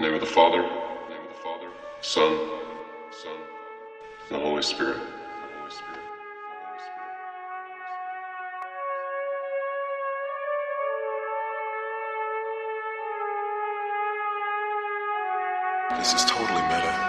Name of the Father, name of the Father, Son, Son. The Holy Spirit. The Holy Spirit. This is totally meta.